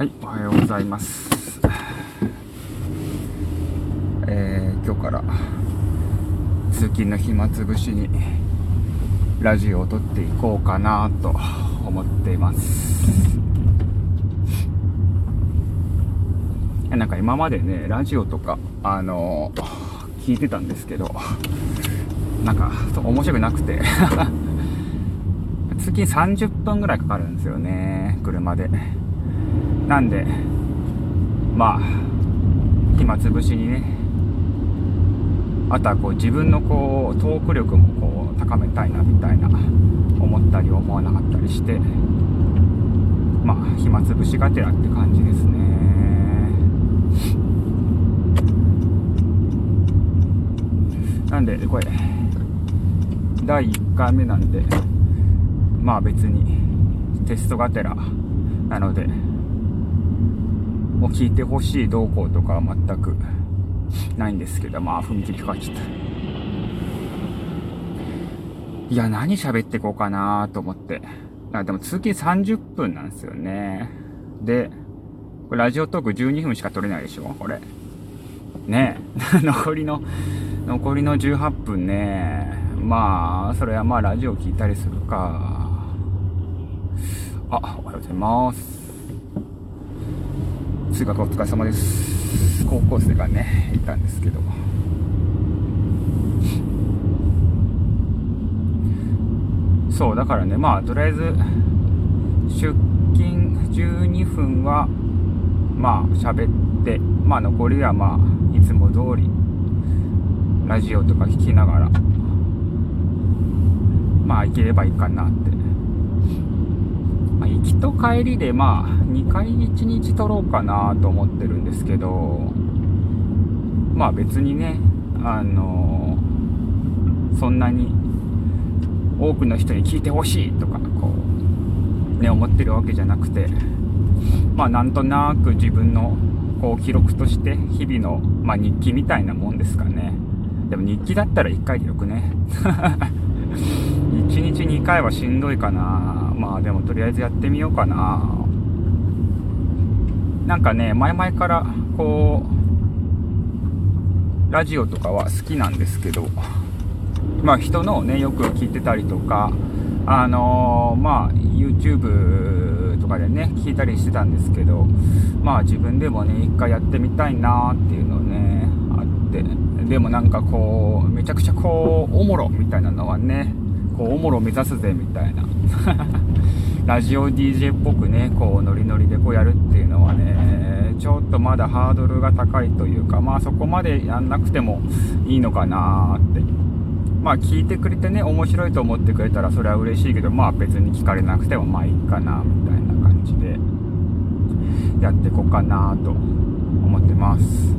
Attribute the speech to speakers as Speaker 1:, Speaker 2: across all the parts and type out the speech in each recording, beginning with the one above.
Speaker 1: はい、おはようございます。えー今日から通勤の暇つぶしにラジオを撮っていこうかなと思っています。なんか今までね、ラジオとか、あの聞いてたんですけど、なんか面白くなくて、通勤30分ぐらいかかるんですよね、車で。なんで、まあ、暇つぶしにね、あとはこう自分のこうトーク力もこう高めたいなみたいな思ったり思わなかったりして、まあ、暇つぶしがてらって感じですね。なんで、これ、第1回目なんで、まあ別にテストがてらなので、もう聞いてほしい動向とかは全くないんですけど、まあ踏切かかっちゃった。いや、何喋ってこうかなと思って。あでも通勤30分なんですよね。で、これラジオトーク12分しか取れないでしょ？これ。ね。残りの、残りの18分ね。まあ、それはまあラジオ聞いたりするか。あ、おはようございます。通学お疲れ様です。高校生がね、いたんですけど。そう、だからね、まあ、とりあえず、出勤12分は、まあ、喋って、まあ、残りはまあ、いつも通り、ラジオとか聞きながら、まあ、いければいいかなって。行きと帰りで、まあ、2回1日撮ろうかなと思ってるんですけど、まあ別にね、あのそんなに多くの人に聞いてほしいとか、こう、ね、思ってるわけじゃなくて、まあなんとなく自分のこう記録として日々の、まあ、日記みたいなもんですかね。でも日記だったら1回でよくね。1日2回はしんどいかな。まあでもとりあえずやってみようかな。なんかね、前々からこう、ラジオとかは好きなんですけど、まあ人のね、よく聞いてたりとか、あのーまあ YouTube とかでね、聞いたりしてたんですけど、まあ自分でもね、一回やってみたいなっていうのね、あって、でもなんかこう、めちゃくちゃこう、おもろみたいなのはね、こう、おもろ目指すぜみたいな。ラジオ DJ っぽくね、こう、ノリノリでこうやるっていうのはね、ちょっとまだハードルが高いというか、まあそこまでやんなくてもいいのかなって。まあ聞いてくれてね、面白いと思ってくれたらそれは嬉しいけど、まあ別に聞かれなくてもまあいいかな、みたいな感じで、やっていこうかなと思ってます。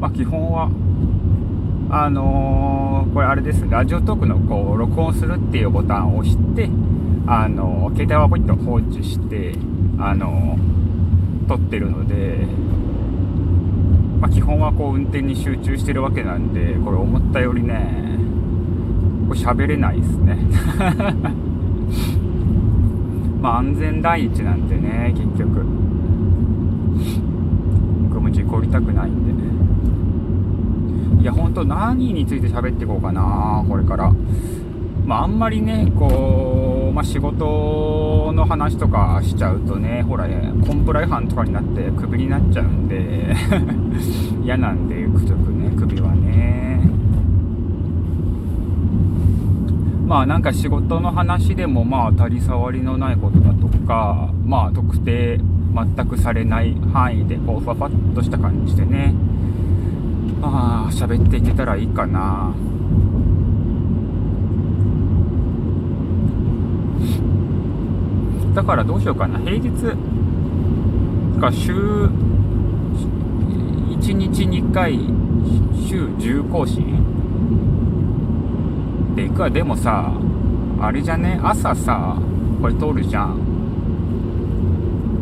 Speaker 1: まあ基本は、あのーこれあれですラジオトークのこう録音するっていうボタンを押して、あのー携帯はポイッと放置して、あのー撮ってるので、まあ、基本はこう運転に集中してるわけなんでこれ思ったよりねこれ喋れないですね。まあ安全第一なんてね結局。僕も事故りたくないんでいや本当何について喋っていこうかなこれから。まああんまりねこう、まあ、仕事の話とかしちゃうとねほらコンプラ違反とかになってクビになっちゃうんで 嫌なんでちょっとねクビはね。まあなんか仕事の話でもまあ当たり障りのないことだとかまあ特定全くされない範囲でこうふわふわっとした感じでね。まあ喋っていけたらいいかな。だからどうしようかな。平日か週1日2回週10更新。で行くわ。でもさあれじゃね？朝さこれ通るじゃん。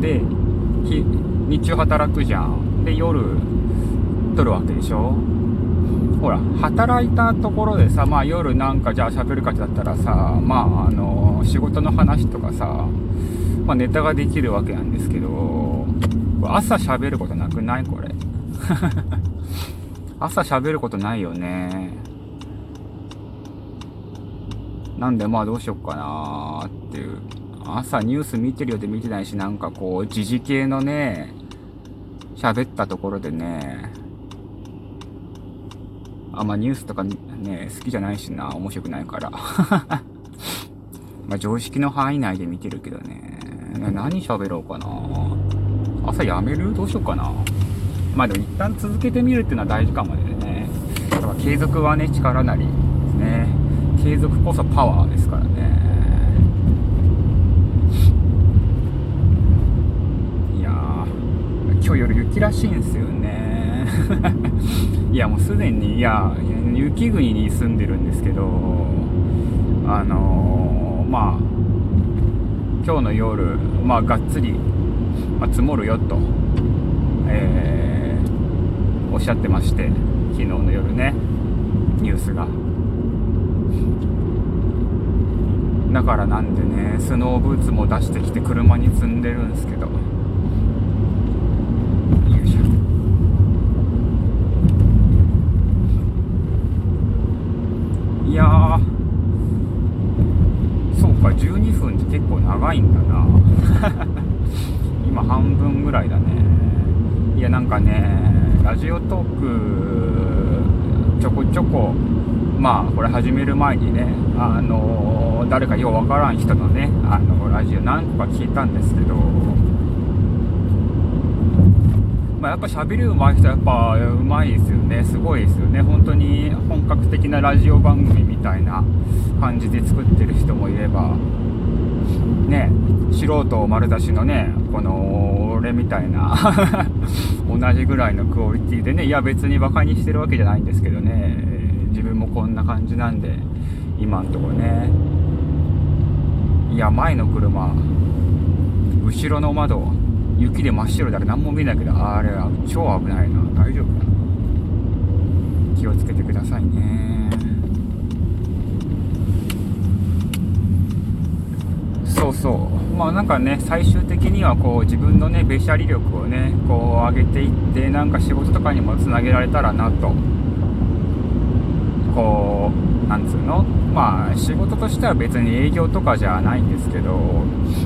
Speaker 1: でひ日中働くじゃん。で夜撮るわけでしょ？ほら働いたところでさまあ夜なんかじゃあ喋るかってだったらさまああの仕事の話とかさ、まあ、ネタができるわけなんですけど朝喋ることなくない？これ。朝喋ることないよね。なんでまあどうしよっかなーっていう。朝ニュース見てるようで見てないしなんかこう時事系のね喋ったところでねあんまニュースとかね、好きじゃないしな、面白くないから。まあ常識の範囲内で見てるけどね。何喋ろうかな。朝やめる？どうしようかな。まあでも一旦続けてみるっていうのは大事かもね。だから継続はね、力なりですね。継続こそパワーですからね。いやー、今日夜雪らしいんですよね。いやもうすでにいや雪国に住んでるんですけどあのー、まあ今日の夜まあがっつり、まあ、積もるよと、えー、おっしゃってまして昨日の夜ねニュースが。だからなんでねスノーブーツも出してきて車に積んでるんですけどいやそうか12分って結構長いんだな今半分ぐらいだねいやなんかねラジオトークちょこちょこまあこれ始める前にねあの誰かようわからん人のねあのラジオ何個か聞いたんですけどまあ、やっぱ喋り上手い人はやっぱ上手いですよね。すごいですよね。本当に本格的なラジオ番組みたいな感じで作ってる人もいればね素人丸出しのねこの俺みたいな 同じぐらいのクオリティでねいや別にバカにしてるわけじゃないんですけどね。自分もこんな感じなんで今んとこね。いや前の車後ろの窓雪で真っ白であれ何も見えないけどあれは超危ないな。大丈夫かな。気をつけてくださいね。そうそう。まあなんかね最終的にはこう自分のねべしゃり力をねこう上げていってなんか仕事とかにもつなげられたらなと。こうなんつうの？まあ仕事としては別に営業とかじゃないんですけど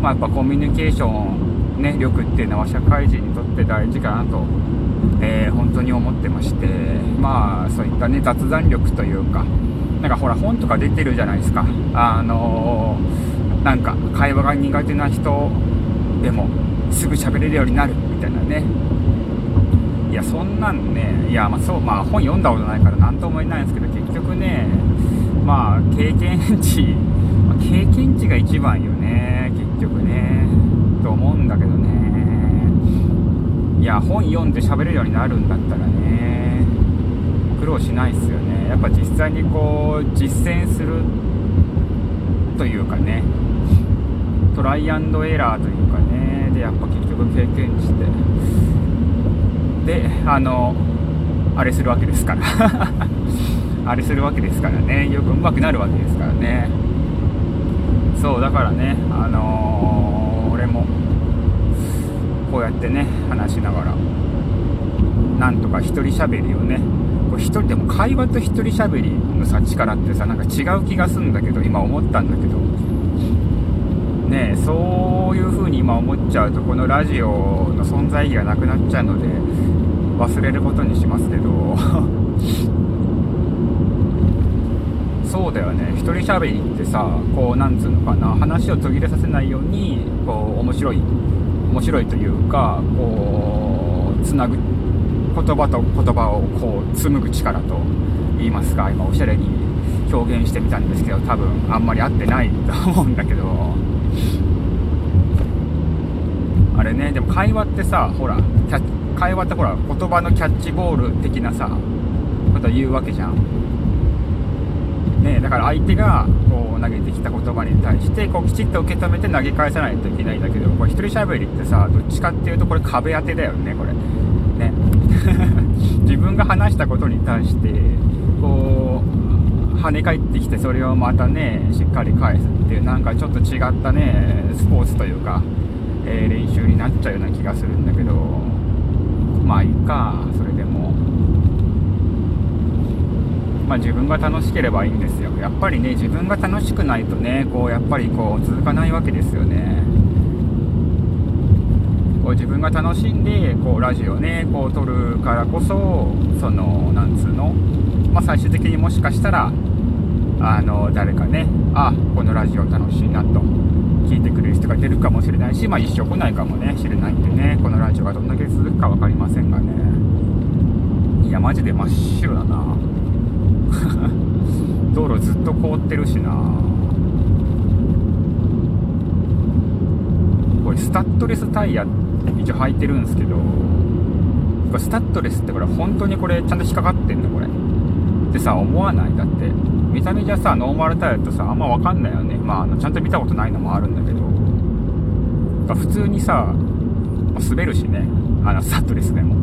Speaker 1: まあやっぱコミュニケーションね、力っていうのは社会人にとって大事かなと、えー、本当に思ってまして、まあ、そういったね、雑談力というか、なんかほら、本とか出てるじゃないですか。あのー、なんか、会話が苦手な人でも、すぐ喋れるようになる、みたいなね。いや、そんなんね、いや、まあそう、まあ本読んだことないから何とも言えないんですけど、ね、まあ経験値、まあ、経験値が一番よね、結局ね。と思うんだけどね。いや本読んで喋れるようになるんだったらね苦労しないっすよね。やっぱ実際にこう実践するというかねトライアンドエラーというかねでやっぱ結局経験値でであのあれするわけですから。あれするわけですからね。よく上手くなるわけですからね。そうだからねあのー俺もこうやってね話しながらなんとか一人喋りをねこれ一人でも会話と一人喋りのさ力ってさなんか違う気がするんだけど今思ったんだけど。ねそういう風に今思っちゃうとこのラジオの存在意義がなくなっちゃうので忘れることにしますけど。そうだよね。一人喋りってさこうなんつうのかな。話を途切れさせないようにこう面白い面白いというかこうつなぐ言葉と言葉をこう紡ぐ力と言いますか。今おしゃれに表現してみたんですけど多分あんまり合ってないと思うんだけど。あれねでも会話ってさほら会話ってほら言葉のキャッチボール的なさこと言うわけじゃん。ね、だから相手がこう投げてきた言葉に対してこうきちっと受け止めて投げ返さないといけないんだけどこれ一人喋りってさどっちかっていうとこれ壁当てだよねこれ。ね。自分が話したことに対してこう跳ね返ってきてそれをまたねしっかり返すっていうなんかちょっと違ったねスポーツというか、えー、練習になっちゃうような気がするんだけどまあいいかそれでも。まあ自分が楽しければいいんですよ。やっぱりね自分が楽しくないとねこうやっぱりこう続かないわけですよね。こう自分が楽しんでこうラジオねこう撮るからこそそのなんつうの、まあ、最終的にもしかしたらあの誰かねあこのラジオ楽しいなと聞いてくれる人が出るかもしれないし、まあ、一生来ないかもねしれないんでねこのラジオがどんだけ続くか分かりませんがね。いやマジで真っ白だな。道路ずっと凍ってるしな。これスタッドレスタイヤ一応履いてるんですけどこれスタッドレスってこれ本当にこれちゃんと引っかかってんの？これ。ってさ思わない？だって見た目じゃさノーマルタイヤとさあんま分かんないよね。まあのちゃんと見たことないのもあるんだけど。普通にさ滑るしね。あのスタッドレスでも。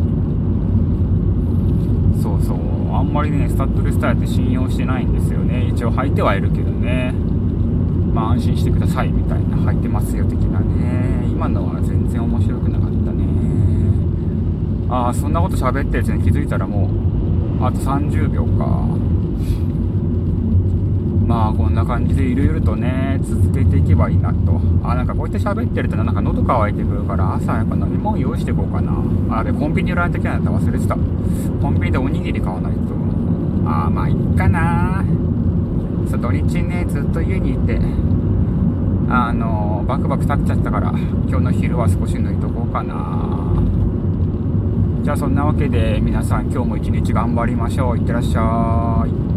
Speaker 1: あんまりねスタッドレスタイヤって信用してないんですよね。一応履いてはいるけどね。まあ安心してくださいみたいな。履いてますよ的なね。今のは全然面白くなかったね。ああそんなこと喋ってるうちに気づいたらもうあと30秒か。まあこんな感じでいろいろとね続けていけばいいなと。あなんかこうやって喋ってるとなんか喉乾いてくるから朝やっぱ飲み物用意していこうかな。あでコンビニ売らないといけないんだった忘れてた。コンビニでおにぎり買わないと。ああまあいっかな。そう土日ねずっと家にいてあのバクバク立っちゃったから今日の昼は少し抜いとこうかな。じゃあそんなわけで皆さん今日も一日頑張りましょう。いってらっしゃい。